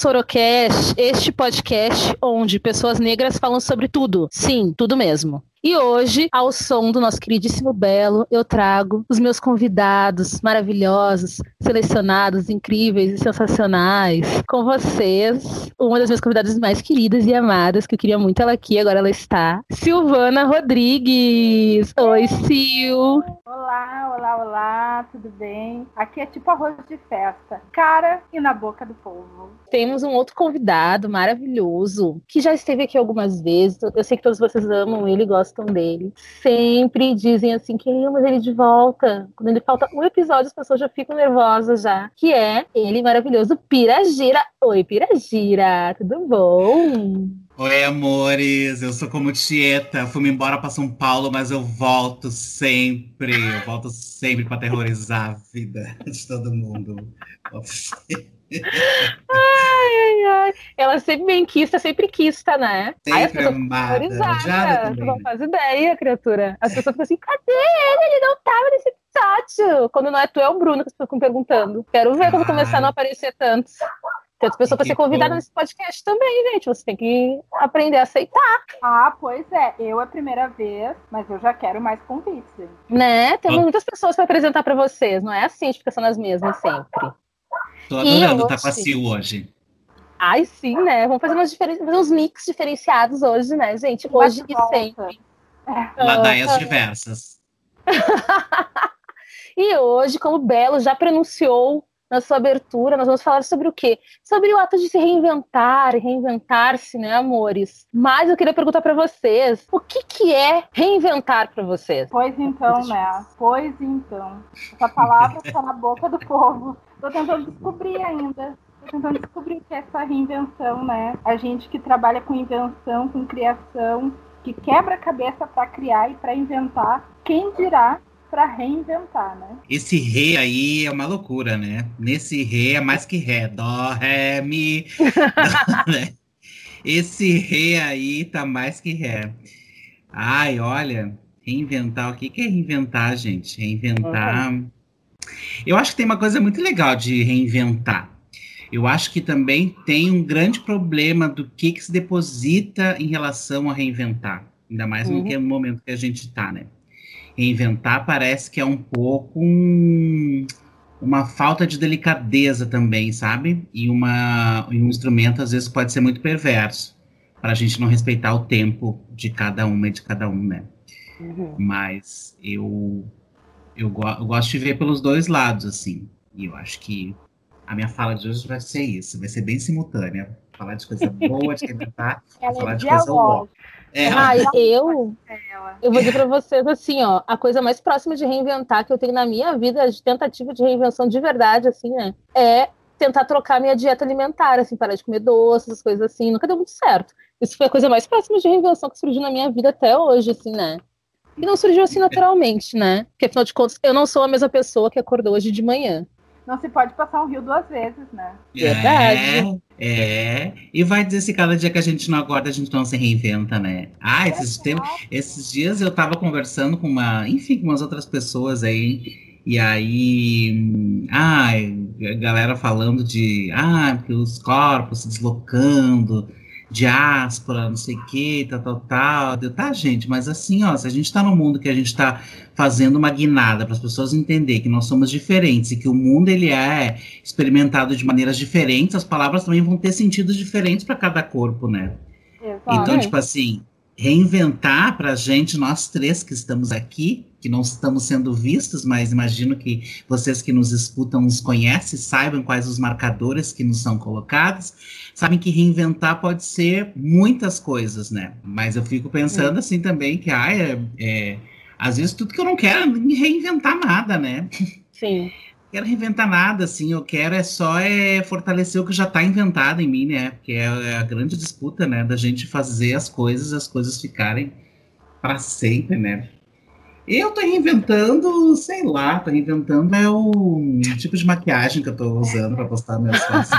Sorocast, este podcast onde pessoas negras falam sobre tudo. Sim, tudo mesmo. E hoje, ao som do nosso queridíssimo Belo, eu trago os meus convidados maravilhosos, selecionados, incríveis e sensacionais. Com vocês, uma das minhas convidadas mais queridas e amadas, que eu queria muito ela aqui, agora ela está, Silvana Rodrigues. Oi, Sil. Olá, olá, olá, tudo bem? Aqui é tipo arroz de festa, cara e na boca do povo. Temos um outro convidado maravilhoso, que já esteve aqui algumas vezes. Eu sei que todos vocês amam ele e gostam gostam dele. Sempre dizem assim, queremos ele de volta. Quando ele falta um episódio, as pessoas já ficam nervosas já. Que é ele maravilhoso, Piragira. Oi, Piragira, tudo bom? Oi, amores, eu sou como Tieta, fui embora para São Paulo, mas eu volto sempre, eu volto sempre para terrorizar a vida de todo mundo. ai, ai, ai. Ela sempre bem quista, sempre quista, né? Sempre amada. Já não faz ideia, criatura. As pessoas ficam assim, cadê ele? Ele não tava nesse episódio. Quando não é tu, é o Bruno que as pessoas ficam perguntando. Quero ver quando começar a não aparecer tanto. Tem outras pessoas para ser convidada nesse podcast também, gente. Você tem que aprender a aceitar. Ah, pois é. Eu é a primeira vez, mas eu já quero mais convites. Né? Temos muitas pessoas para apresentar para vocês. Não é assim, a gente fica só nas mesmas sempre. Tô adorando estar com a Sil hoje. Ai, sim, né? Vamos fazer, umas diferen... fazer uns mix diferenciados hoje, né, gente? Hoje e sempre. É. Ladaias diversas. e hoje, como o Belo já pronunciou na sua abertura, nós vamos falar sobre o quê? Sobre o ato de se reinventar, reinventar-se, né, amores? Mas eu queria perguntar para vocês, o que que é reinventar para vocês? Pois então, né? Pois então. Essa palavra está na boca do povo. Estou tentando descobrir ainda. Tentando descobrir o que é essa reinvenção, né? A gente que trabalha com invenção, com criação, que quebra a cabeça para criar e para inventar, quem dirá para reinventar, né? Esse ré aí é uma loucura, né? Nesse ré é mais que ré, dó, ré, mi. Né? Esse ré aí tá mais que ré. Ai, olha, reinventar, o que, que é reinventar, gente? Reinventar. Uhum. Eu acho que tem uma coisa muito legal de reinventar. Eu acho que também tem um grande problema do que, que se deposita em relação a reinventar. Ainda mais uhum. no, momento que a gente está, né? Reinventar parece que é um pouco um, uma falta de delicadeza também, sabe? E, uma, e um instrumento, às vezes, pode ser muito perverso para a gente não respeitar o tempo de cada uma e de cada um, né? Uhum. Mas eu eu, go eu gosto de ver pelos dois lados, assim. E eu acho que a minha fala de hoje vai ser isso, vai ser bem simultânea. Falar de coisa boa, de reinventar, falar de coisa boa. É. Ah, eu, eu vou dizer para vocês assim, ó, a coisa mais próxima de reinventar que eu tenho na minha vida, de tentativa de reinvenção de verdade, assim, né, é tentar trocar minha dieta alimentar, assim, parar de comer doces, coisas assim, nunca deu muito certo. Isso foi a coisa mais próxima de reinvenção que surgiu na minha vida até hoje, assim, né. E não surgiu assim naturalmente, né? Porque afinal de contas, eu não sou a mesma pessoa que acordou hoje de manhã. Não se pode passar um rio duas vezes, né? Verdade. É, é. E vai dizer se cada dia que a gente não acorda, a gente não se reinventa, né? Ah, esses, é tempos, esses dias eu tava conversando com uma, enfim, com umas outras pessoas aí. E aí, ah, a galera falando de, ah, que os corpos se deslocando, diáspora, não sei o que, tal, tal, tal. Deu, tá, gente, mas assim, ó, se a gente está no mundo que a gente está fazendo uma guinada para as pessoas entenderem que nós somos diferentes e que o mundo ele é experimentado de maneiras diferentes, as palavras também vão ter sentidos diferentes para cada corpo, né? Exato. Então, tipo assim, reinventar para a gente, nós três que estamos aqui, que não estamos sendo vistos, mas imagino que vocês que nos escutam nos conhecem, saibam quais os marcadores que nos são colocados, sabem que reinventar pode ser muitas coisas, né? Mas eu fico pensando é. assim também que, ah, é, é, às vezes tudo que eu não quero é reinventar nada, né? Sim. Quero reinventar nada, assim, eu quero é só é fortalecer o que já está inventado em mim, né? Porque é, é a grande disputa, né? Da gente fazer as coisas, as coisas ficarem para sempre, né? Eu tô reinventando, sei lá, tô reinventando é o tipo de maquiagem que eu tô usando para postar meus fotos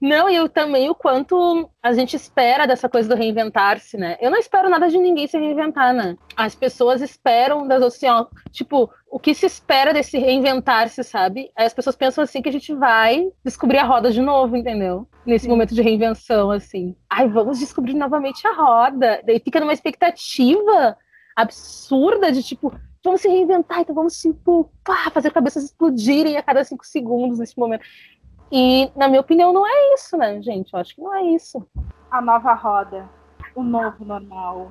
Não, e eu também o quanto a gente espera dessa coisa do reinventar-se, né? Eu não espero nada de ninguém se reinventar, né? As pessoas esperam das assim, ó, tipo, o que se espera desse reinventar-se, sabe? Aí as pessoas pensam assim que a gente vai descobrir a roda de novo, entendeu? Nesse Sim. momento de reinvenção, assim. Ai, vamos descobrir novamente a roda. Daí fica numa expectativa absurda de tipo, vamos se reinventar, então vamos tipo, pá, fazer cabeças explodirem a cada cinco segundos nesse momento. E, na minha opinião, não é isso, né, gente? Eu acho que não é isso. A nova roda, o novo normal,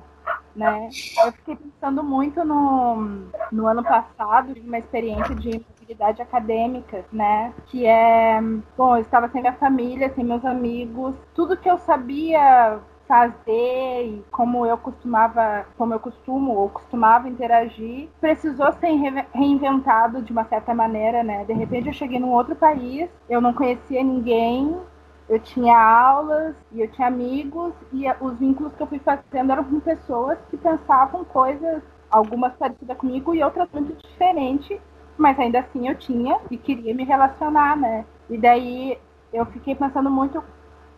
né? Eu fiquei pensando muito no, no ano passado, uma experiência de mobilidade acadêmica, né? Que é, bom, eu estava sem minha família, sem meus amigos, tudo que eu sabia fazer e como eu costumava, como eu costumo ou costumava interagir, precisou ser reinventado de uma certa maneira, né? De repente eu cheguei num outro país, eu não conhecia ninguém, eu tinha aulas e eu tinha amigos e os vínculos que eu fui fazendo eram com pessoas que pensavam coisas, algumas parecidas comigo e outras muito diferentes, mas ainda assim eu tinha e queria me relacionar, né? E daí eu fiquei pensando muito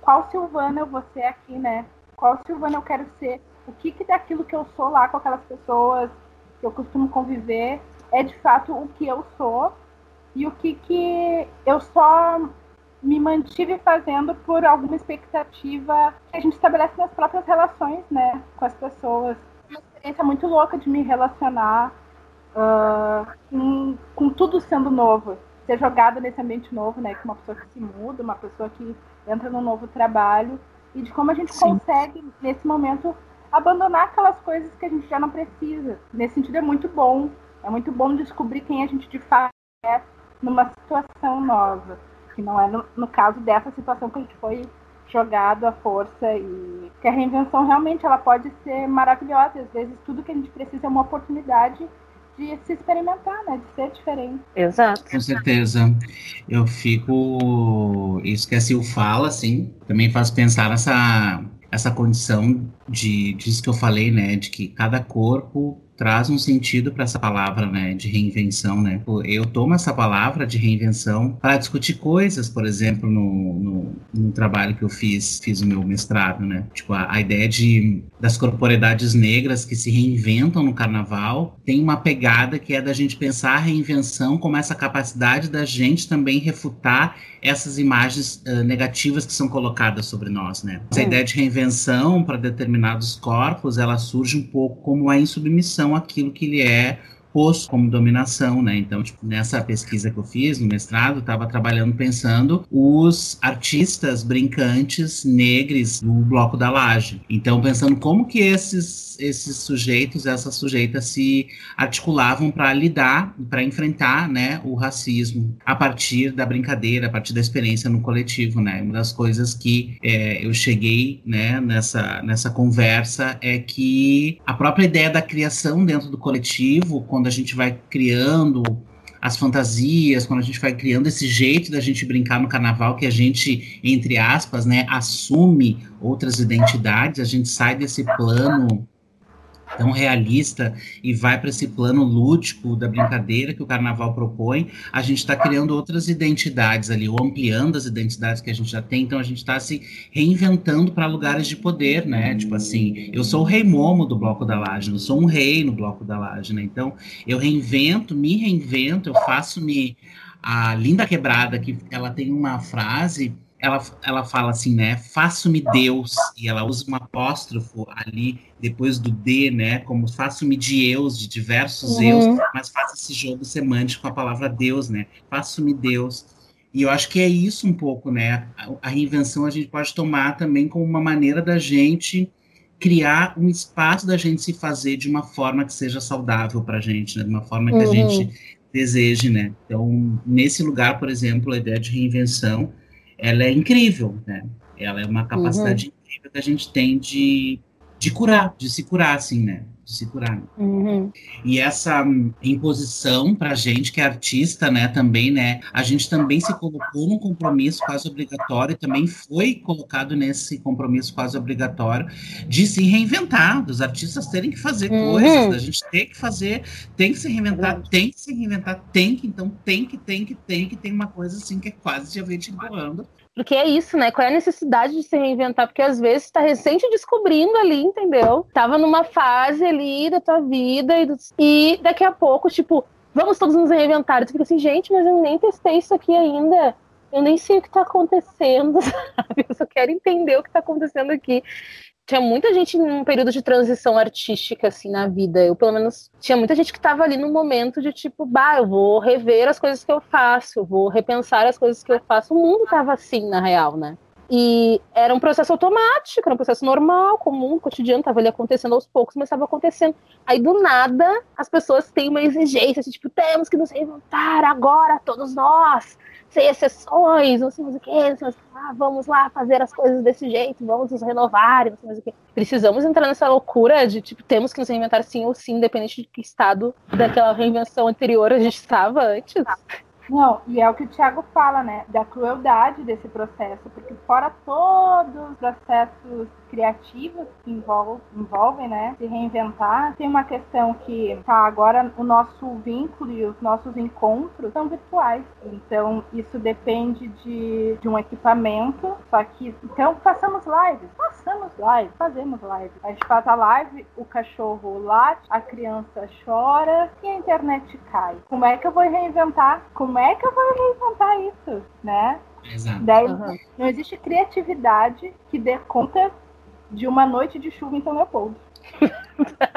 qual Silvana eu vou ser aqui, né? Qual Silvana eu quero ser, o que, que daquilo que eu sou lá com aquelas pessoas que eu costumo conviver é de fato o que eu sou e o que, que eu só me mantive fazendo por alguma expectativa que a gente estabelece nas próprias relações, né, com as pessoas. Uma experiência muito louca de me relacionar uh, com, com tudo sendo novo, ser jogada nesse ambiente novo, né, com uma pessoa que se muda, uma pessoa que entra num novo trabalho e de como a gente Sim. consegue, nesse momento, abandonar aquelas coisas que a gente já não precisa. Nesse sentido, é muito bom. É muito bom descobrir quem a gente de fato é numa situação nova. Que não é no, no caso dessa situação que a gente foi jogado à força e que a reinvenção realmente ela pode ser maravilhosa. Às vezes tudo que a gente precisa é uma oportunidade de se experimentar, né? De ser diferente. Exato. Com certeza. Eu fico. Isso que a Sil fala, assim, também faz pensar nessa essa condição de disso que eu falei, né? De que cada corpo traz um sentido para essa palavra, né, de reinvenção, né? Eu tomo essa palavra de reinvenção para discutir coisas, por exemplo, no, no, no, trabalho que eu fiz, fiz o meu mestrado, né? Tipo, a, a, ideia de das corporeidades negras que se reinventam no carnaval tem uma pegada que é da gente pensar a reinvenção como essa capacidade da gente também refutar essas imagens uh, negativas que são colocadas sobre nós, né? Essa hum. ideia de reinvenção para determinados corpos, ela surge um pouco como a insubmissão àquilo que ele é posto como dominação, né? Então, tipo, nessa pesquisa que eu fiz no mestrado, estava trabalhando pensando os artistas brincantes negros do bloco da laje. Então, pensando como que esses esses sujeitos, essas sujeitas se articulavam para lidar, para enfrentar, né, o racismo a partir da brincadeira, a partir da experiência no coletivo, né? Uma das coisas que é, eu cheguei, né, nessa nessa conversa é que a própria ideia da criação dentro do coletivo, quando quando a gente vai criando as fantasias, quando a gente vai criando esse jeito da gente brincar no carnaval, que a gente, entre aspas, né, assume outras identidades, a gente sai desse plano tão realista e vai para esse plano lúdico da brincadeira que o carnaval propõe, a gente está criando outras identidades ali, ou ampliando as identidades que a gente já tem, então a gente está se reinventando para lugares de poder, né? Tipo assim, eu sou o rei Momo do Bloco da Laje, eu sou um rei no Bloco da Laje, né? Então eu reinvento, me reinvento, eu faço-me a Linda Quebrada, que ela tem uma frase ela, ela fala assim, né? Faço-me Deus, e ela usa um apóstrofo ali depois do D, né? Como faço-me de eus, de diversos uhum. eus, mas faça esse jogo semântico com a palavra Deus, né? Faço-me Deus. E eu acho que é isso um pouco, né? A, a reinvenção a gente pode tomar também como uma maneira da gente criar um espaço da gente se fazer de uma forma que seja saudável para a gente, né? De uma forma que uhum. a gente deseje, né? Então, nesse lugar, por exemplo, a ideia de reinvenção ela é incrível, né? Ela é uma capacidade uhum. incrível que a gente tem de, de curar, de se curar, assim, né? se curar. Uhum. E essa hum, imposição para gente que é artista, né, também, né, a gente também se colocou num compromisso quase obrigatório, também foi colocado nesse compromisso quase obrigatório de se reinventar, dos artistas terem que fazer Uhum. coisas, da gente ter que fazer, tem que se reinventar, tem que se reinventar, tem que, então tem que, tem que, tem que, tem uma coisa assim que é quase já vem te. Porque é isso, né? Qual é a necessidade de se reinventar? Porque às vezes tá recente descobrindo ali, entendeu? Tava numa fase ali da tua vida e, e daqui a pouco, tipo, vamos todos nos reinventar. Tu fica assim, gente, mas eu nem testei isso aqui ainda. Eu nem sei o que tá acontecendo, sabe? Eu só quero entender o que tá acontecendo aqui. Tinha muita gente num período de transição artística, assim, na vida. Eu, pelo menos, tinha muita gente que tava ali no momento de tipo, bah, eu vou rever as coisas que eu faço, eu vou repensar as coisas que eu faço. O mundo tava assim, na real, né? E era um processo automático, era um processo normal, comum, cotidiano, tava ali acontecendo aos poucos, mas estava acontecendo. Aí, do nada, as pessoas têm uma exigência, assim, tipo, temos que nos reinventar agora, todos nós, sem exceções, não sei mais o que, não sei mais o que, ah, vamos lá fazer as coisas desse jeito, vamos nos renovar, não sei mais o que. Precisamos entrar nessa loucura de, tipo, temos que nos reinventar sim ou sim, independente de que estado daquela reinvenção anterior a gente estava antes. Não, e é o que o Thiago fala, né? Da crueldade desse processo, porque fora todos os processos criativos que envolvem, envolvem, né? Se reinventar, tem uma questão que tá agora o nosso vínculo e os nossos encontros são virtuais. Então isso depende de, de um equipamento. Só que então façamos lives, façamos live, fazemos live. A gente faz a live, o cachorro late, a criança chora e a internet cai. Como é que eu vou reinventar? Como é que eu vou reinventar isso, né? Exato. Daí Aham. não existe criatividade que dê conta de uma noite de chuva em São Leopoldo.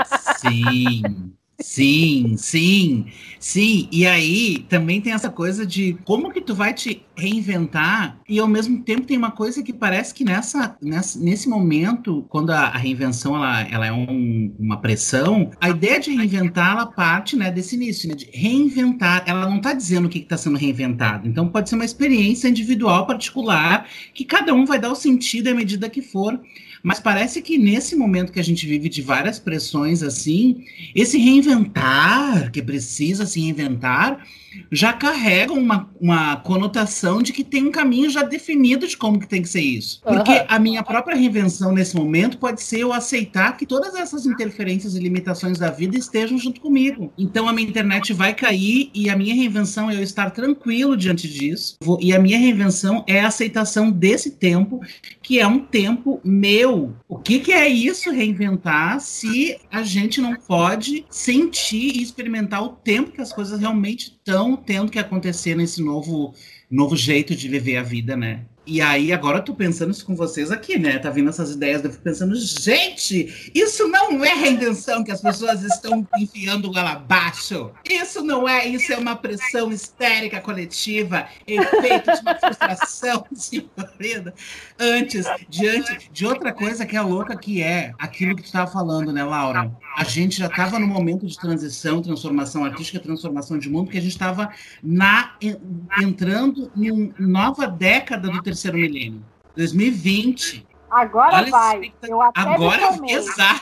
Sim. Sim, sim, sim. E aí também tem essa coisa de como que tu vai te reinventar e ao mesmo tempo tem uma coisa que parece que nessa, nessa nesse momento, quando a, a reinvenção ela, ela é um- uma pressão, a ideia de reinventar ela parte né, desse início, né, de reinventar. Ela não está dizendo o que está sendo reinventado. Então pode ser uma experiência individual, particular, que cada um vai dar o sentido à medida que for. Mas parece que nesse momento que a gente vive de várias pressões assim, esse reinventar, que precisa se reinventar, já carrega uma, uma conotação de que tem um caminho já definido de como que tem que ser isso. Porque Aham. a minha própria reinvenção nesse momento pode ser eu aceitar que todas essas interferências e limitações da vida estejam junto comigo. Então a minha internet vai cair e a minha reinvenção é eu estar tranquilo diante disso. E a minha reinvenção é a aceitação desse tempo que é um tempo meu. O que, que é isso, reinventar, se a gente não pode sentir e experimentar o tempo que as coisas realmente estão tendo que acontecer nesse novo, novo jeito de viver a vida, né? E aí, agora eu tô pensando isso com vocês aqui, né? Tá vindo essas ideias, eu fico pensando, gente, isso não é reinvenção que as pessoas estão enfiando lá abaixo. Isso não é, isso é uma pressão histérica coletiva, efeito de uma frustração desenvolvida antes, diante de outra coisa que é louca, que é aquilo que tu estava falando, né, Laura? A gente já estava no momento de transição, transformação artística, transformação de mundo, porque a gente estava entrando em nova década do terceiro milênio. 2020. Agora Olha vai. Agora, exato.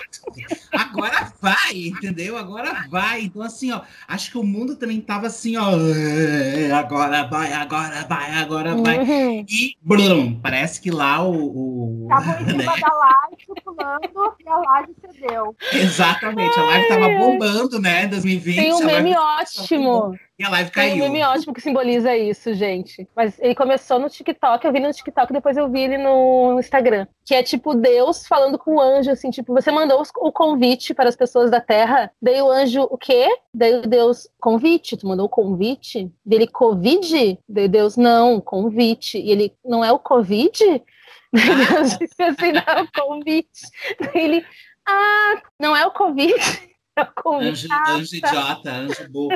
Agora vai, entendeu? Agora vai. Então, assim, ó, acho que o mundo também tava assim, ó. "É, Agora vai, agora vai, agora vai. Uhum. E, blum, parece que lá o. o Tava em cima né? da laje, pulando, e a laje cedeu. Exatamente, a live tava bombando, né? em 2020. Tem um meme ótimo. E a live Tem um caiu. meme ótimo que simboliza isso, gente. Mas ele começou no TikTok, eu vi ele no TikTok, depois eu vi ele no Instagram. Que é tipo Deus falando com o anjo, assim, tipo, você mandou o convite para as pessoas da Terra, daí o anjo, o quê? Daí o Deus, convite, tu mandou o convite? Dele, Covid? Daí Deus, não, convite. E ele, não é o Covid? Deus disse assim, não é convite. Daí ele, ah, não é o Covid? É o convite. Anjo, anjo idiota, anjo burro.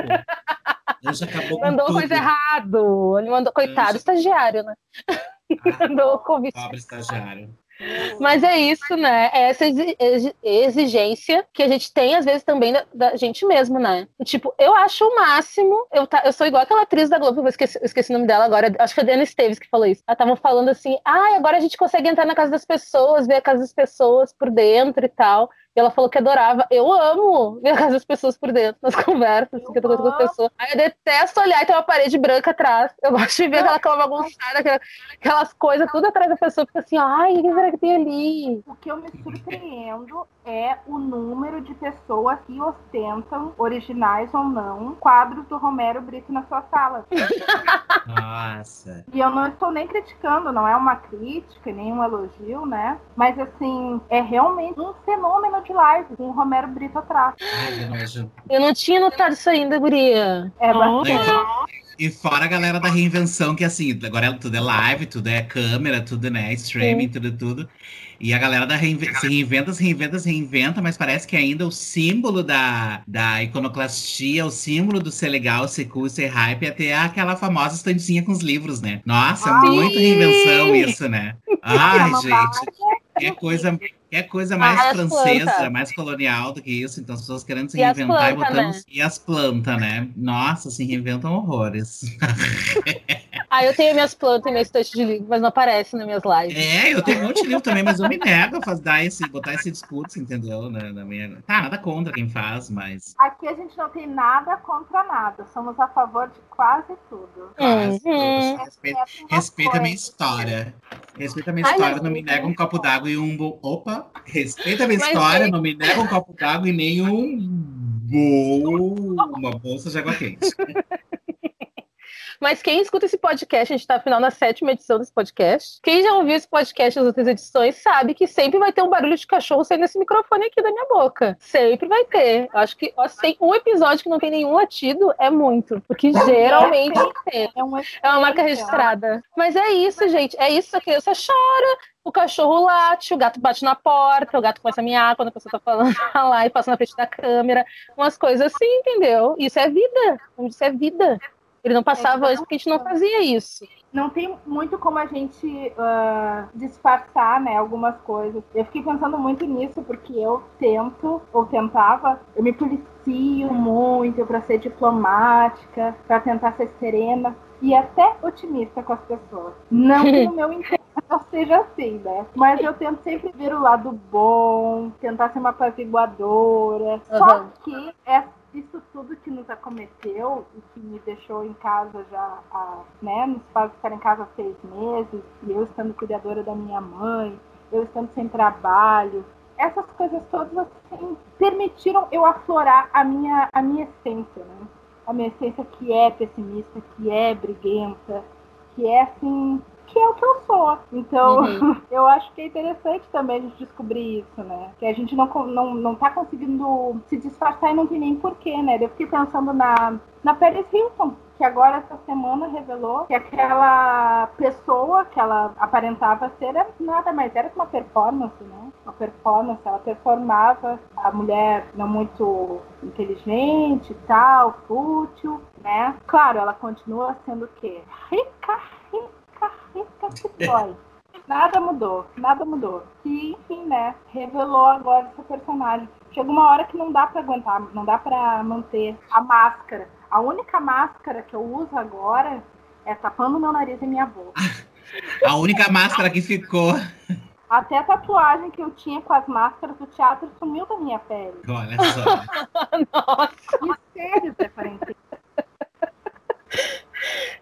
Anjo acabou com Mandou coisa errado. Ele mandou, coitado, Anjo. estagiário, né? Ah, Mandou o convite. pobre estagiário. Mas é isso, né? É essa exi- exi- exigência que a gente tem, às vezes, também da, da gente mesmo, né? Tipo, eu acho o máximo. Eu, tá, eu sou igual aquela atriz da Globo, eu esqueci, eu esqueci o nome dela agora. Acho que foi a Diana Esteves que falou isso. Ela tava falando assim: ah, agora a gente consegue entrar na casa das pessoas, ver a casa das pessoas por dentro e tal. E ela falou que adorava. Eu amo ver as pessoas por dentro, nas conversas, que eu tô com a pessoa. Aí eu detesto olhar e ter uma parede branca atrás. Eu gosto de ver aquela, aquela bagunçada, aquela, aquelas coisas tudo atrás da pessoa. Fica assim, ai, o que será que tem ali? O que eu me surpreendo é o número de pessoas que ostentam, originais ou não, quadros do Romero Brito na sua sala. Nossa. E eu não estou nem criticando, não é uma crítica, nem um elogio, né? Mas assim, é realmente um fenômeno de live com o Romero Brito atrás. Ai, eu não tinha notado isso ainda, Guria. É bastante. E fora a galera da reinvenção, que assim, agora é, tudo é live, tudo é câmera, tudo, né? Streaming, Sim. tudo, tudo. E a galera da reinve se reinventa, se reinventa, se reinventa, mas parece que ainda o símbolo da, da iconoclastia, o símbolo do ser legal, ser cool, ser hype, é ter aquela famosa estantezinha com os livros, né? Nossa, é muito reinvenção isso, né? Ai, gente. É coisa, é coisa mais ah, francesa, mais colonial do que isso. Então, as pessoas querendo se reinventar e, botando. Né? E as plantas, né? Nossa, se reinventam horrores. Ah, eu tenho minhas plantas e minha estante de livro, mas não aparece nas minhas lives. É, eu tenho um monte de livro também, mas eu me nego a fazer, dar esse, botar esse discurso, entendeu? Na, na, minha... Tá, nada contra quem faz, mas. Aqui a gente não tem nada contra nada. Somos a favor de quase tudo. Quase uhum. tudo. Respeita, respeita a minha história. Respeita a minha Ai, história, não me nega um copo d'água e um. Opa! Respeita a minha história, não me nega um copo d'água e nem um. Uma bolsa de água quente. Mas quem escuta esse podcast, a gente está no final na sétima edição desse podcast. Quem já ouviu esse podcast nas outras edições sabe que sempre vai ter um barulho de cachorro saindo desse microfone aqui da minha boca. Sempre vai ter. Acho que ó, tem um episódio que não tem nenhum latido, é muito. Porque geralmente tem. É uma, é uma marca registrada. Mas é isso, gente. É isso. A criança chora, o cachorro late, o gato bate na porta, o gato começa a miar quando a pessoa tá falando lá e passa na frente da câmera, umas coisas assim, entendeu? Isso é vida. Isso é vida. Ele não passava antes porque a gente não fazia isso. Não tem muito como a gente uh, disfarçar, né, algumas coisas. Eu fiquei pensando muito nisso porque eu tento, ou tentava, eu me policio muito para ser diplomática, para tentar ser serena e até otimista com as pessoas. Não que no meu interesse não seja assim, né? Mas eu tento sempre ver o lado bom, tentar ser uma apaziguadora. Uhum. Só que essa isso tudo que nos acometeu e que me deixou em casa já, a, né, nos faz ficar em casa seis meses, e eu estando cuidadora da minha mãe, eu estando sem trabalho, essas coisas todas assim, permitiram eu aflorar a minha, a minha essência, né? A minha essência que é pessimista, que é briguenta, que é assim, que é o que eu sou. Então, uhum. eu acho que é interessante também a gente descobrir isso, né? Que a gente não, não, não tá conseguindo se disfarçar e não tem nem porquê, né? Eu fiquei pensando na, na Paris Hilton, que agora essa semana revelou que aquela pessoa que ela aparentava ser era nada mais era que uma performance, né? Uma performance, ela performava a mulher não muito inteligente tal, fútil, né? Claro, ela continua sendo o quê? Rica, rica Boy. Nada mudou, nada mudou. E, enfim, né, revelou agora esse personagem. Chega uma hora que não dá para aguentar, não dá para manter a máscara. A única máscara que eu uso agora é tapando meu nariz e minha boca. a única máscara que ficou. Até a tatuagem que eu tinha com as máscaras do teatro sumiu da minha pele. Olha só. Nossa. Mistérios, é parente.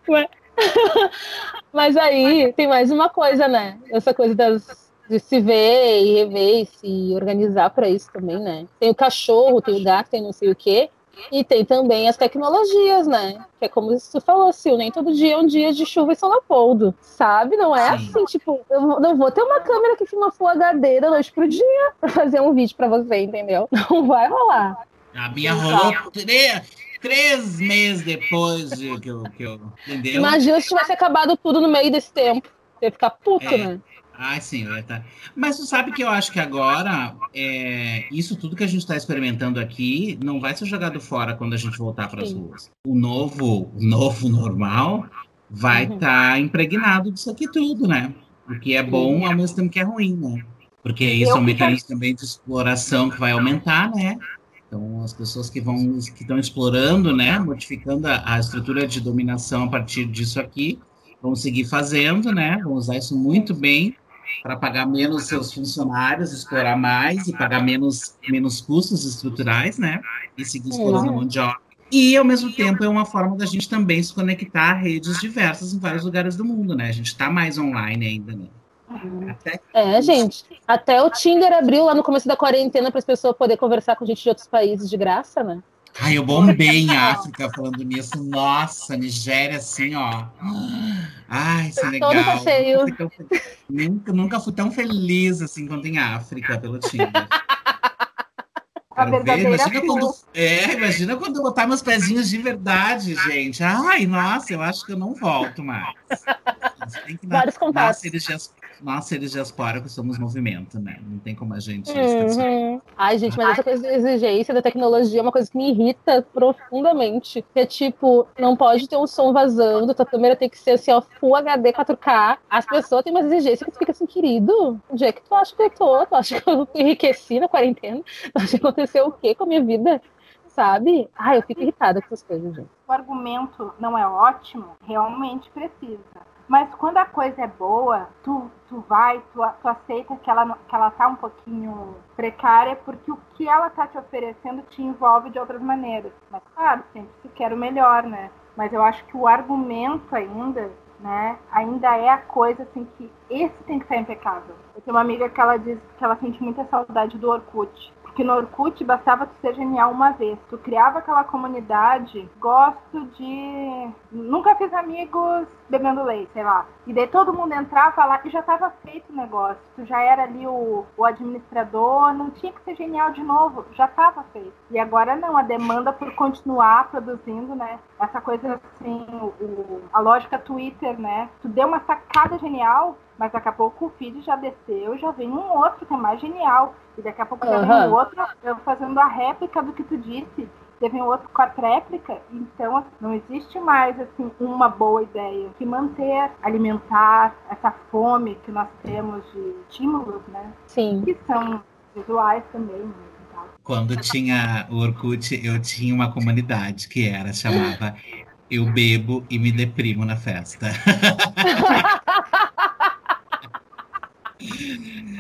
Ué. Mas aí tem mais uma coisa, né? Essa coisa das, de se ver e rever e se organizar para isso também, né? Tem o cachorro, tem o gato, tem não sei o quê. E tem também as tecnologias, né? Que é como você falou, Sil, nem todo dia é um dia de chuva e sol Leopoldo, sabe? Não é Sim. assim, tipo, eu não vou ter uma câmera que filma Full HD da noite pro dia pra fazer um vídeo pra você, entendeu? Não vai rolar. A minha rolou três meses depois de que eu, que eu. Entendeu? Imagina se tivesse acabado tudo no meio desse tempo. Ia ficar puto, é. né? Ah, sim, tá. Mas tu sabe que eu acho que agora é, isso tudo que a gente está experimentando aqui não vai ser jogado fora quando a gente voltar para as ruas. O novo, o novo normal vai estar uhum. tá impregnado disso aqui tudo, né? O que é bom ao mesmo tempo que é ruim, né? Porque isso eu é um mecanismo também de exploração que vai aumentar, né? Então, as pessoas que vão que estão explorando, né, modificando a, a, estrutura de dominação a partir disso aqui, vão seguir fazendo, né, vão usar isso muito bem para pagar menos seus funcionários, explorar mais e pagar menos, menos custos estruturais, né? E seguir explorando a mão de obra. E, ao mesmo tempo, é uma forma da gente também se conectar a redes diversas em vários lugares do mundo, né? A gente está mais online ainda, né? Até... É, gente. Até o Tinder abriu lá no começo da quarentena para as pessoas poderem conversar com gente de outros países de graça, né? Ai, eu bombei em África falando nisso. Nossa, Nigéria, assim, ó. Ai, Senegal. Todo passeio. Nunca, nunca fui tão feliz assim quanto em África pelo Tinder. Imagina quando, é, imagina quando eu botar meus pezinhos de verdade, gente. Ai, nossa, eu acho que eu não volto mais. Tem que Vários contatos nós, seres diaspóricos, somos movimento, né? Não tem como a gente. Uhum. Ai, gente, mas essa coisa da exigência da tecnologia é uma coisa que me irrita profundamente. Que é tipo, não pode ter um som vazando, tua câmera tem que ser assim, ó, Full HD 4K. As pessoas têm uma exigência que tu fica assim, querido, onde é que tu acha que eu tô? Tu acha que eu enriqueci na quarentena? Tu acha que aconteceu o quê com a minha vida? sabe? Ah, eu fico irritada com essas coisas, gente. O argumento não é ótimo, realmente precisa. Mas quando a coisa é boa, tu, tu vai, tu, tu aceita que ela, que ela tá um pouquinho precária, porque o que ela tá te oferecendo te envolve de outras maneiras. Mas claro, sempre se quer o melhor, né? Mas eu acho que o argumento ainda, né, ainda é a coisa assim que esse tem que ser impecável. Eu tenho uma amiga que ela diz que ela sente muita saudade do Orkut que no Orkut bastava tu ser genial uma vez. Tu criava aquela comunidade, gosto de. Nunca fiz amigos bebendo leite, sei lá. E daí todo mundo entrava lá e já estava feito o negócio. Tu já era ali o, o administrador, não tinha que ser genial de novo, já estava feito. E agora não, a demanda por continuar produzindo, né? Essa coisa assim, o, a lógica Twitter, né? Tu deu uma sacada genial, mas daqui a pouco o feed já desceu, já vem um outro que é mais genial. E daqui a pouco uhum. já vem um outro eu fazendo a réplica do que tu disse. Teve um outro com a réplica, então assim, não existe mais assim uma boa ideia. Que manter, alimentar essa fome que nós temos de estímulos, né? Sim. Que são visuais também, né? Quando tinha o Orkut, eu tinha uma comunidade que era, chamava Eu Bebo e Me Deprimo na Festa.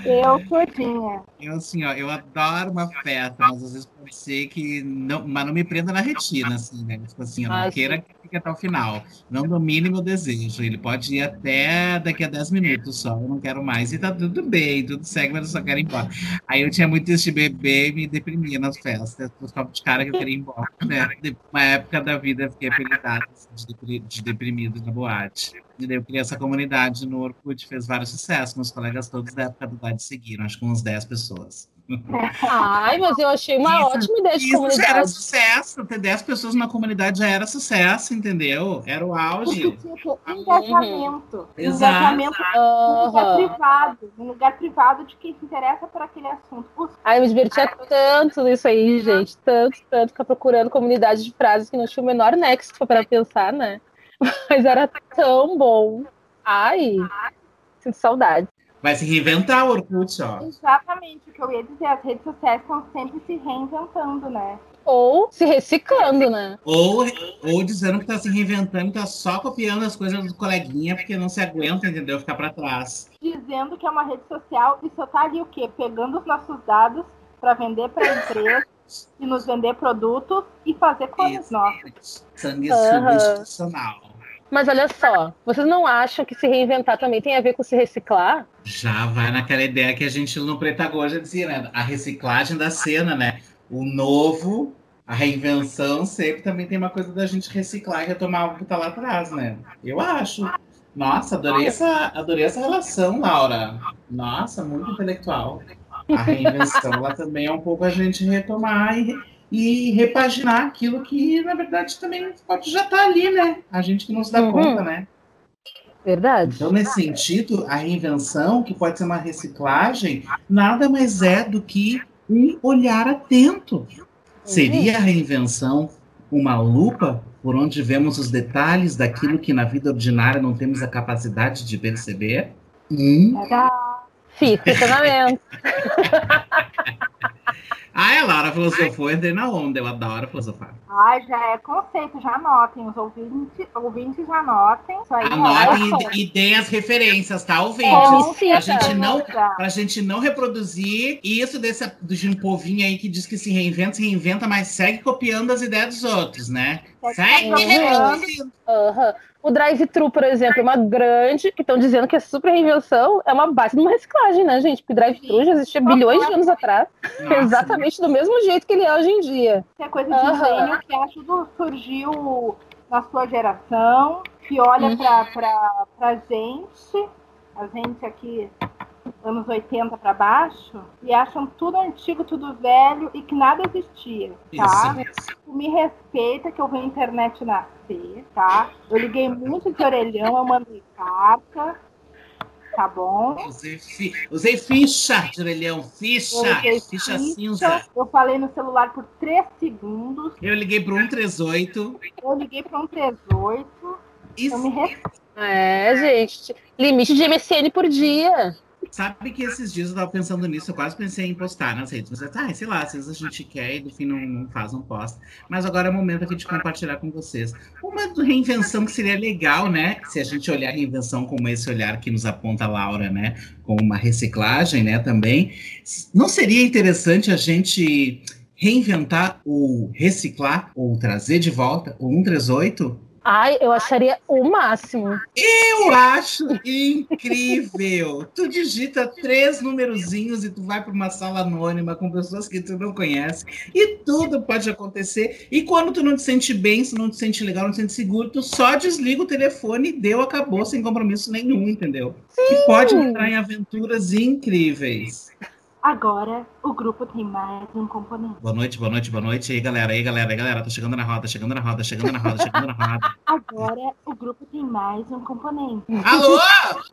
Eu curtinha. Eu assim, ó, eu adoro uma festa, mas às vezes pode ser que não, mas não me prenda na retina, assim, né? Tipo assim, eu não ah, queira que fique até o final. Não domine meu desejo. Ele pode ir até daqui a 10 minutos só, eu não quero mais. E tá tudo bem, tudo segue, mas eu só quero ir embora. Aí eu tinha muito isso de beber e me deprimia nas festas. Os copos de cara que eu queria ir embora, né? Uma época da vida eu fiquei apelidada assim, de deprimido na boate. E eu criei essa comunidade no Orkut, fez vários sucessos. Meus colegas todos da época do Dade seguiram, acho que uns 10 pessoas. Ai, mas eu achei uma isso, ótima ideia de isso comunidade. Já era sucesso, ter 10 pessoas na comunidade já era sucesso, entendeu? Era o auge. Tipo, engajamento. Uhum. Engajamento uhum. lugar privado. Um lugar privado de quem se interessa por aquele assunto. Ai, eu me divertia tanto nisso aí, gente. Tanto, tanto, ficar procurando comunidade de frases que não tinha o menor nexo para pensar, né? Mas era tão bom. Ai, sinto saudade. Vai se reinventar o Orkut, ó. Exatamente, o que eu ia dizer, as redes sociais estão sempre se reinventando, né? Ou se reciclando, né? Ou, ou dizendo que tá se reinventando, tá só copiando as coisas do coleguinha, porque não se aguenta, entendeu? Ficar para trás. Dizendo que é uma rede social e só tá ali o quê? Pegando os nossos dados para vender para empresa e nos vender produtos e fazer coisas nossas. Sanguessuga uhum. institucional. Mas olha só, vocês não acham que se reinventar também tem a ver com se reciclar? Já vai naquela ideia que a gente no Pretagoa já dizia, né? A reciclagem da cena, né? O novo, a reinvenção sempre também tem uma coisa da gente reciclar e retomar algo que tá lá atrás, né? Eu acho. Nossa, adorei essa, adorei essa relação, Laura. Nossa, muito intelectual. A reinvenção, ela também é um pouco a gente retomar e e repaginar aquilo que, na verdade, também pode já estar tá ali, né? A gente que não se dá uhum. conta, né? Verdade. Então, nesse sentido, a reinvenção, que pode ser uma reciclagem, nada mais é do que um olhar atento. Seria a reinvenção uma lupa por onde vemos os detalhes daquilo que na vida ordinária não temos a capacidade de perceber? Hum. Fica, questionamento. Ai, a Laura filosofou, entrei na onda, eu adoro filosofar. Ai, já é conceito, já anotem, os ouvintes, ouvintes já anotem. Isso aí Anotem é- e, e deem as referências, tá, ouvintes? Oh, Pra gente, não, pra gente não reproduzir isso desse, de um povinho aí que diz que se reinventa, se reinventa, mas segue copiando as ideias dos outros, né? Segue Uhum. reproduzindo. Aham. O drive-thru, por exemplo, é uma grande, que estão dizendo que é super reinvenção, é uma base de uma reciclagem, né, gente? Porque o drive-thru já existia bilhões de anos atrás, Nossa, exatamente do mesmo jeito que ele é hoje em dia. Isso é coisa de gênio que acho que surgiu na sua geração, que olha Uhum. pra, pra, pra gente, a gente aqui, anos 80 pra baixo, e acham tudo antigo, tudo velho e que nada existia, tá? Isso. Tu me respeita que eu vi a internet nascer, tá? Eu liguei muito de orelhão, eu mandei carta, tá bom? Usei, fi- usei ficha Eu ficha, ficha cinza. eu falei no celular por 3 segundos, Eu liguei pro 138. eu liguei para um 38, E eu me. É, gente, limite de MSN por dia. Sabe que esses dias eu tava pensando nisso, eu quase pensei em postar nas redes. Mas, ah, sei lá, às vezes a gente quer e no fim não, não faz, não posta. Mas agora é o momento aqui de compartilhar com vocês. Uma reinvenção que seria legal, né? Se a gente olhar a reinvenção como esse olhar que nos aponta a Laura, né? Como uma reciclagem, né? Também. Não seria interessante a gente reinventar ou reciclar ou trazer de volta o 138? Ai, eu acharia o máximo. Eu acho incrível. Tu digita três numerozinhos e tu vai para uma sala anônima com pessoas que tu não conhece e tudo pode acontecer. E quando tu não te sente bem, se não te sente legal, não te sente seguro, tu só desliga o telefone e deu, acabou, sem compromisso nenhum, entendeu? E pode entrar em aventuras incríveis. Agora o grupo tem mais um componente. Boa noite, boa noite, boa noite. E aí, galera, aí, galera, aí, galera. Tô chegando na roda, chegando na roda, chegando na roda, chegando na roda. Agora o grupo tem mais um componente. Alô?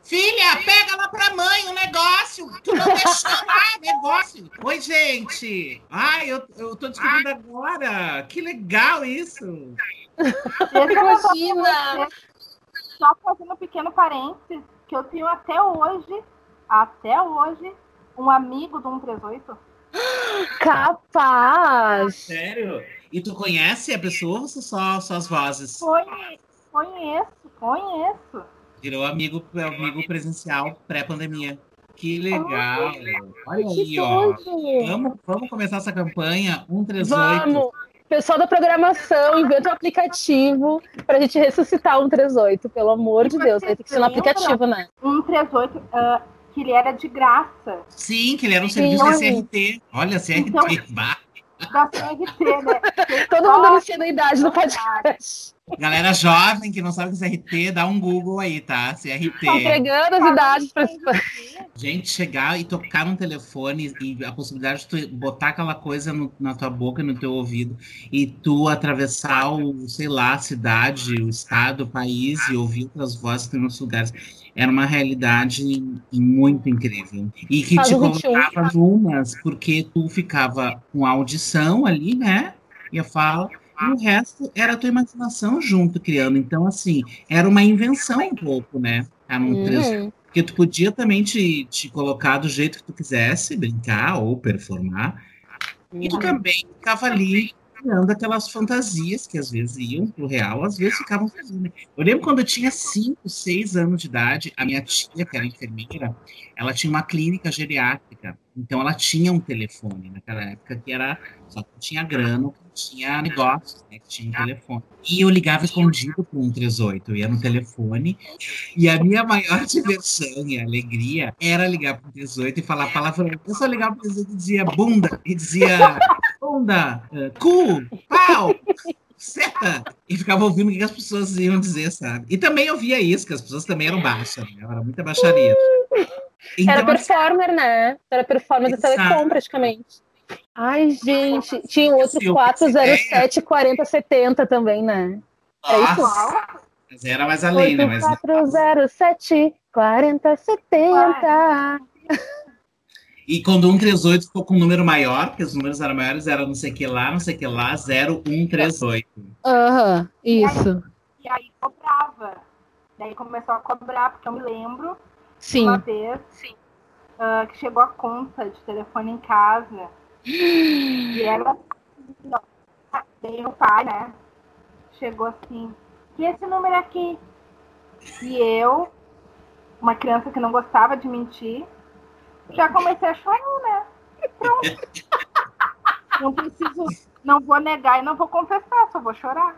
Filha, pega lá pra mãe o negócio. Tu não deixou lá o negócio. Oi, gente. Ai, eu, eu tô descobrindo agora. Que legal isso. Imagina! Só fazendo um pequeno parênteses, que eu tenho até hoje, até hoje, um amigo do 138. Capaz! Sério? E tu conhece a pessoa ou só, só as vozes? Conhe- Conheço, conheço. Virou amigo, amigo presencial pré-pandemia. Que legal. Olha aí, Que ó. doido! Vamos, vamos começar essa campanha 138. Vamos! Pessoal da programação, inventa um aplicativo pra gente ressuscitar um 38, pelo amor de Deus. Vai ter que ser um aplicativo, né? 138, ah, que ele era de graça. Sim, que ele era um serviço da CRT. Olha, CRT. Então-. Da CRT, né? Todo mundo anunciando a idade do podcast. Galera jovem que não sabe o que é CRT, dá um Google aí, tá? Tá CRT. entregando as idades pra Gente, chegar e tocar no telefone e a possibilidade de tu botar aquela coisa no- na tua boca, no teu ouvido, e tu atravessar o, sei lá, a cidade, o estado, o país e ouvir outras vozes que tem nos lugares. Era uma realidade muito incrível. E que Faz te o 21. colocava numas, porque tu ficava com a audição ali, né? E a fala. E o resto era a tua imaginação junto, criando. Então, assim, era uma invenção um pouco, né? Trecho Uhum. porque tu podia também te, te colocar do jeito que tu quisesse, brincar ou performar. E tu também ficava ali criando aquelas fantasias que às vezes iam pro real, às vezes ficavam fazendo. Eu lembro quando eu tinha 5, 6 anos de idade, a minha tia, que era enfermeira, ela tinha uma clínica geriátrica. Então ela tinha um telefone naquela época que era. Só que tinha grana, tinha negócios, né? Que tinha um telefone. E eu ligava escondido pro 138. Eu ia no telefone e a minha maior diversão e alegria era ligar pro 18 e falar palavrão. Eu só ligava pro 18 e dizia bunda, e dizia bunda, eh, cu, pau, seta. E ficava ouvindo o que as pessoas iam dizer, sabe? E também eu via isso, que as pessoas também eram baixas, né? Era muita baixaria. Era Então, assim, performer, né? Era performer da. Telecom, praticamente. Ai, gente, tinha o outro Se eu 407 4070 também, né? É nossa, mas era mais além, né? Mas 8407 4070. E quando o 138 ficou com um número maior, porque os números eram maiores, era não sei que lá, não sei que lá, 0138. Aham, isso. E aí cobrava. Daí começou a cobrar, porque eu me lembro Sim. uma vez ah, que chegou a conta de telefone em casa E ela, daí o pai, né? Chegou assim, e esse número aqui? E eu, uma criança que não gostava de mentir, já comecei a chorar, né? Pronto. Não preciso, não vou negar e não vou confessar, só vou chorar.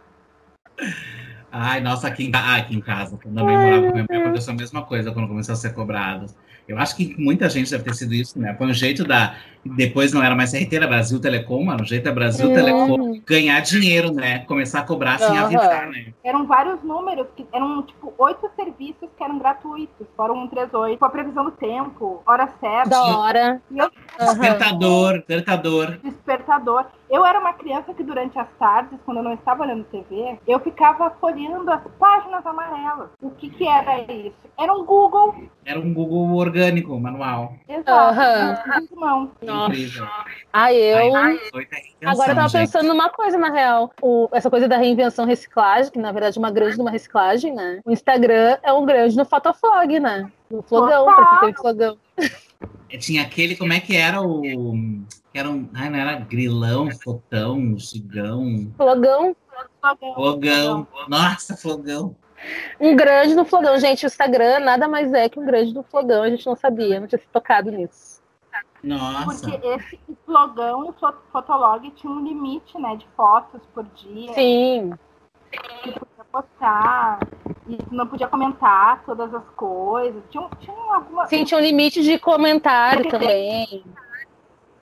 Ai, nossa, aqui em, ah, aqui em casa, quando eu morava com minha mãe, aconteceu a mesma coisa quando começou a ser cobrado. Eu acho que muita gente deve ter sido isso, né? Foi um jeito da. Depois não era mais CRT, era Brasil Telecom, mano. O jeito é Brasil Telecom ganhar dinheiro, né? Começar a cobrar sem Aham. avisar, né? Eram vários números, que eram tipo oito serviços que eram gratuitos. Fora o 138, com a previsão do tempo, hora certa, Da hora. eu Aham. Despertador, despertador. despertador. Eu era uma criança que durante as tardes, quando eu não estava olhando TV, eu ficava folheando as páginas amarelas. O que que era isso? Era um Google. Era um Google orgânico, manual. Exato. Mão. Nossa. Ah, eu. Ai, Agora eu tava gente. pensando numa coisa, na real. O- essa coisa da reinvenção reciclagem, que na verdade é uma grande numa reciclagem, né? O Instagram é um grande no Fotoflog, né? No flogão, pra quem tem flogão. Tinha aquele, como é que era o. Era um. Ai, não era grilão, fotão, chigão, Flogão, fogão. Nossa, fogão. um grande no flogão. Gente, o Instagram nada mais é que um grande no flogão. A gente não sabia, não tinha se tocado nisso. Nossa. Porque esse flogão e o fo- fotolog tinha um limite, né, de fotos por dia. Sim. que podia postar. E não podia comentar todas as coisas. Tinha, tinha alguma. Sim, tinha um limite de comentário também.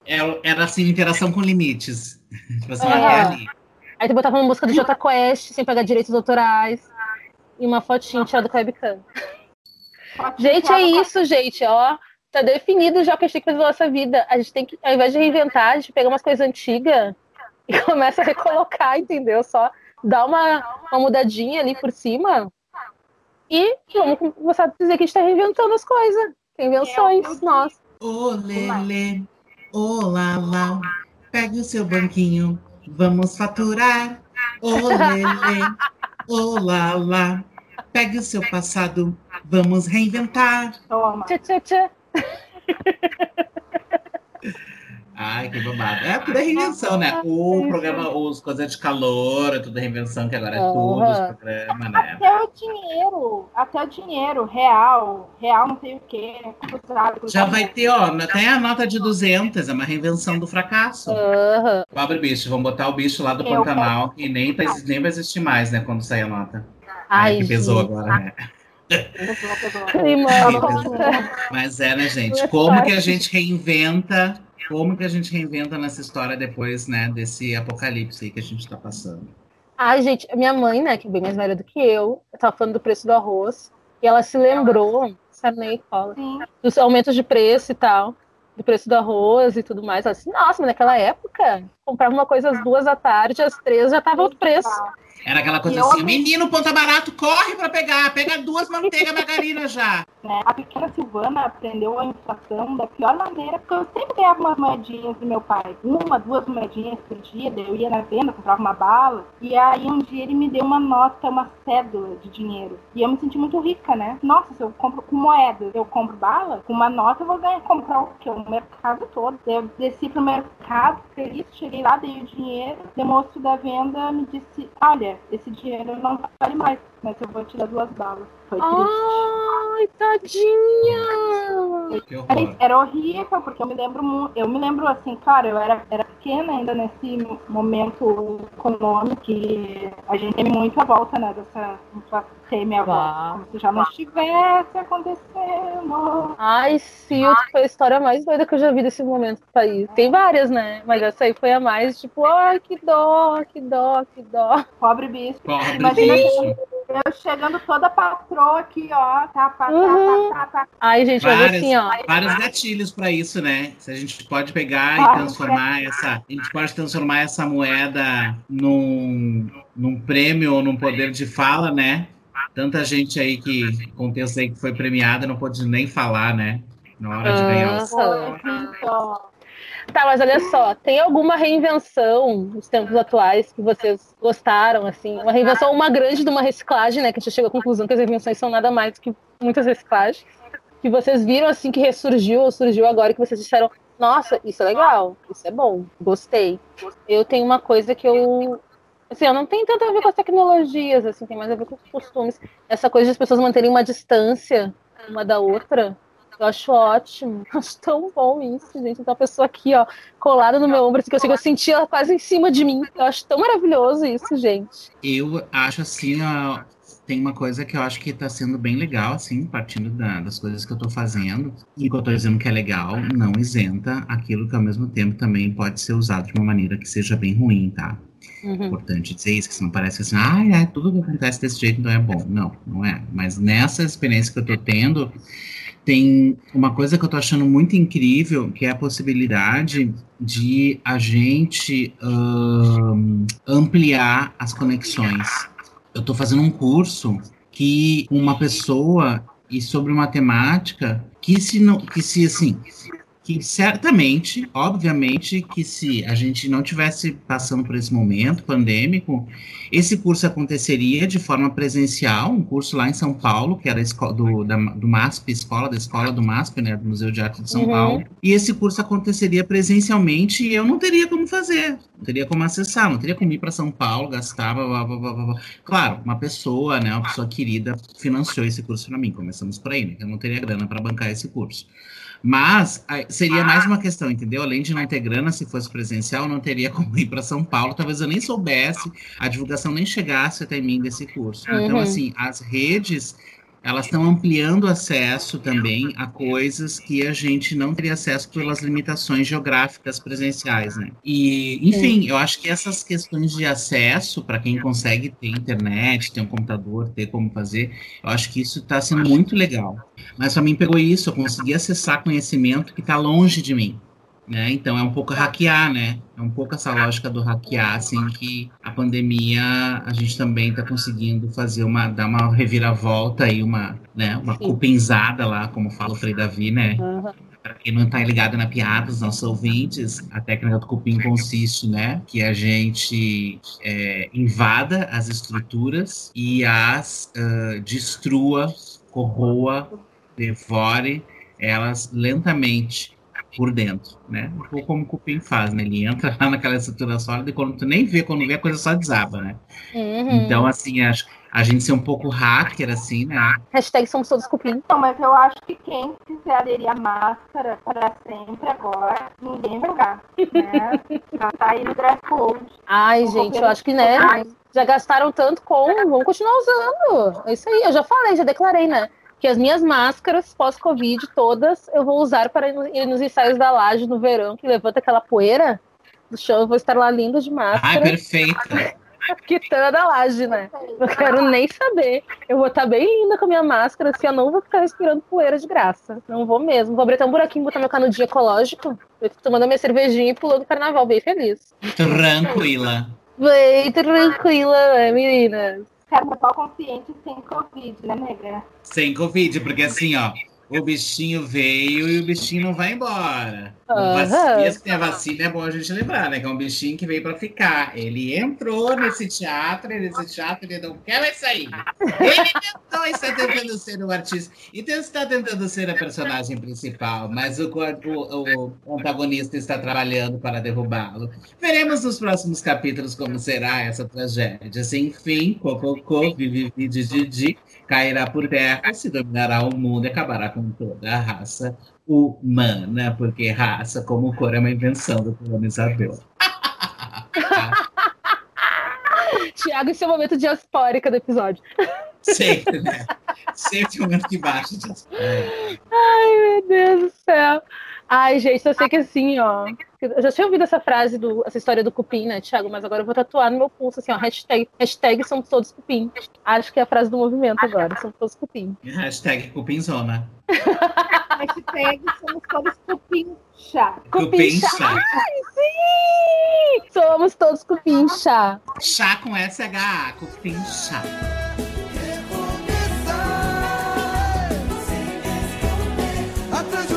Era, era assim, interação com limites. Tipo assim, É. Aí tu botava uma música do Jota Quest, sem pagar direitos autorais. E uma fotinha tirada com a webcam. Gente, é isso, gente, ó. Tá definido já o que a gente tem que fazer na nossa vida. A gente tem que, ao invés de reinventar, a gente pega umas coisas antigas e começa a recolocar, entendeu? Só dá uma, uma mudadinha ali por cima e vamos começar a dizer que a gente tá reinventando as coisas. Invenções, É, nossa. Ô, Lelê, ô, Lala, pegue o seu banquinho, vamos faturar. Ô, Lelê, ô, Lala, pegue o seu passado, vamos reinventar. Toma. Tchê, tchê, tchê. Ai, que babado. É tudo é reinvenção, né? O programa, os coisas de calor, é tudo reinvenção, que agora é tudo os Aham. programas, né? Até o dinheiro, até o dinheiro, real, real não sei o quê, cruzado, cruzado. Já vai ter, ó, até a nota de 200, é uma reinvenção do fracasso. Aham. Pobre bicho, vamos botar o bicho lá do Eu Pantanal, que nem, tá- nem vai existir mais, né, quando sair a nota. Ai, que pesou gente. agora, né? Mas é, né, gente? Como que a gente reinventa, como que a gente reinventa nessa história depois, né, desse apocalipse aí que a gente tá passando. Ai, gente, minha mãe, né, que é bem mais velha do que eu, eu tava falando do preço do arroz, e ela se lembrou, Sarney fala, Sim. dos aumentos de preço e tal, do preço do arroz e tudo mais. Ela disse, nossa, mas naquela época, comprava uma coisa às duas da tarde, às três já tava outro preço. Era aquela coisa E eu assim, amei. menino, ponta barato, corre pra pegar, pega duas manteiga margarina já. Né? A pequena Silvana aprendeu a inflação da pior maneira, porque eu sempre ganhava umas moedinhas do meu pai. Uma, duas moedinhas por dia, daí eu ia na venda, comprava uma bala. E aí um dia ele me deu uma nota, uma cédula de dinheiro. E eu me senti muito rica, né? Nossa, se eu compro com moedas, eu compro bala, com uma nota eu vou ganhar, comprar o quê? O mercado todo. Eu desci pro mercado, feliz, cheguei lá, dei o dinheiro. O moço da venda me disse, olha, esse dinheiro não vale mais, mas eu vou te dar duas balas. Foi triste. Ai, tadinha! Que Era, era horrível, porque eu me lembro eu me lembro assim, claro, eu era, era pequena ainda nesse momento econômico que a gente teme muito a volta, né, dessa inflação, teme a Vá. volta, como se já não estivesse acontecendo. Ai, Silto, foi a história mais doida que eu já vi desse momento do país. Tem várias, né? Mas essa aí foi a mais, tipo, ai, que dó, que dó, que dó. Pobre bicho. Pobre Imagina bicho. Eu chegando toda patroa aqui, ó, tá, tá, Uhum. tá, tá, tá. Ai, gente, mas Várias, assim, ó. vários gatilhos para isso, né? Se a gente pode pegar e Vários transformar essa, a gente pode transformar essa moeda num, num prêmio ou num poder de fala, né? Tanta gente aí que contexto aí que foi premiada não pôde nem falar, né? Na hora de ganhar o Aham. Tá, mas olha só, tem alguma reinvenção nos tempos atuais que vocês gostaram, assim? Uma reinvenção, uma grande de uma reciclagem, né? Que a gente chega à conclusão que as reinvenções são nada mais que muitas reciclagens. Que vocês viram, assim, que ressurgiu ou surgiu agora, que vocês disseram, Nossa, isso é legal, isso é bom, gostei. Eu tenho uma coisa que eu. Assim, eu não tenho tanto a ver com as tecnologias, assim, tem mais a ver com os costumes. Essa coisa de as pessoas manterem uma distância uma da outra. Eu acho ótimo. Eu acho tão bom isso, gente. Então, a pessoa aqui, ó, colada no meu ombro, assim, que eu, senti ela quase em cima de mim. Eu acho tão maravilhoso isso, gente. Eu acho assim, ó, tem uma coisa que eu acho que está sendo bem legal, assim, partindo da, das coisas que eu estou fazendo, e que eu estou dizendo que é legal, não isenta aquilo que ao mesmo tempo também pode ser usado de uma maneira que seja bem ruim, tá? Uhum. Importante dizer isso, que não parece assim, ah, é, tudo que acontece desse jeito então é bom. Não, não é. Mas nessa experiência que eu estou tendo, tem uma coisa que eu estou achando muito incrível, que é a possibilidade de a gente um, ampliar as conexões. Eu estou fazendo um curso que uma pessoa e sobre uma temática que se não que se assim que certamente, obviamente, que se a gente não tivesse passando por esse momento pandêmico, esse curso aconteceria de forma presencial, um curso lá em São Paulo, que era do, da, do MASP, escola da escola do MASP, né, do Museu de Arte de São uhum. Paulo, e esse curso aconteceria presencialmente e eu não teria como fazer, não teria como acessar, não teria como ir para São Paulo, gastar, blá, blá, blá, blá, claro, uma pessoa, né, uma pessoa querida financiou esse curso para mim, começamos por aí, né, eu não teria grana para bancar esse curso. Mas seria mais uma questão, entendeu? Além de não ter grana, se fosse presencial, não teria como ir para São Paulo. Talvez eu nem soubesse, a divulgação nem chegasse até mim desse curso. Então, uhum. Então, assim, as redes elas estão ampliando o acesso também a coisas que a gente não teria acesso pelas limitações geográficas presenciais, né? E, enfim, eu acho que essas questões de acesso para quem consegue ter internet, ter um computador, ter como fazer, eu acho que isso está sendo muito legal. Mas para mim pegou isso, eu consegui acessar conhecimento que está longe de mim. Né? Então é um pouco hackear, né? É um pouco essa lógica do hackear, assim, que a pandemia a gente também está conseguindo fazer uma, dar uma reviravolta e uma, né, uma cupinzada lá, como fala o Frei Davi, né? Uhum. Para quem não está ligado na piada, os nossos ouvintes, a técnica do cupim consiste, né, que a gente é, invada as estruturas e as uh, destrua, corroa, devore elas lentamente por dentro, né? Um pouco como o cupim faz, né? Ele entra lá naquela estrutura sólida e quando tu nem vê, quando vê, a coisa só desaba, né? Uhum. Então, assim, a, a gente ser um pouco hacker, assim, né? Hashtag somos todos cupim. Então, mas eu acho que quem quiser aderir a máscara para sempre agora, ninguém vai jogar, né? Já tá aí no dress code. Ai, gente, eu acho que, né? Já gastaram tanto com, vamos continuar usando. É isso aí, eu já falei, já declarei, né? Que as minhas máscaras pós-Covid todas eu vou usar para ir nos ensaios da laje no verão, que levanta aquela poeira do chão. Eu vou estar lá linda de máscara. Ai, perfeita. Quitando a laje, né? Não quero nem saber. Eu vou estar bem linda com a minha máscara, assim, eu não vou ficar respirando poeira de graça. Não vou mesmo. Vou abrir até um buraquinho, botar meu canudinho ecológico. Eu tomando minha cervejinha e pulando o carnaval, bem feliz. Tranquila. Bem tranquila, né, meninas? Carnaval consciente sem Covid, né, nega? Sem Covid, porque assim, ó, o bichinho veio e o bichinho não vai embora. Uhum. Tem a vacina, é bom a gente lembrar, né? Que é um bichinho que veio para ficar. Ele entrou nesse teatro, e nesse teatro ele não quer mais sair. Ele tentou, está tentando ser o artista. Então está tentando ser a personagem principal, mas o, o, o antagonista está trabalhando para derrubá-lo. Veremos nos próximos capítulos como será essa tragédia. Sem fim, cococô, vivi, didi, cairá por terra, se dominará o mundo e acabará com toda a raça humana, porque raça como cor é uma invenção do colonizador. Tiago, esse é o momento diaspórica do episódio. Sempre, né? Sempre o momento de baixo. Ai, meu Deus do céu. Ai, gente, eu sei que assim, ó. Eu já tinha ouvido essa frase, do, essa história do cupim, né, Thiago? Mas agora eu vou tatuar no meu pulso, assim, ó. Hashtag, hashtag somos todos cupim. Acho que é a frase do movimento agora. Somos todos cupim. Hashtag cupinzona. hashtag somos todos cupim chá. Cupim chá. Ai, sim! Somos todos cupim chá. Chá com SHA, cupim chá. Atrás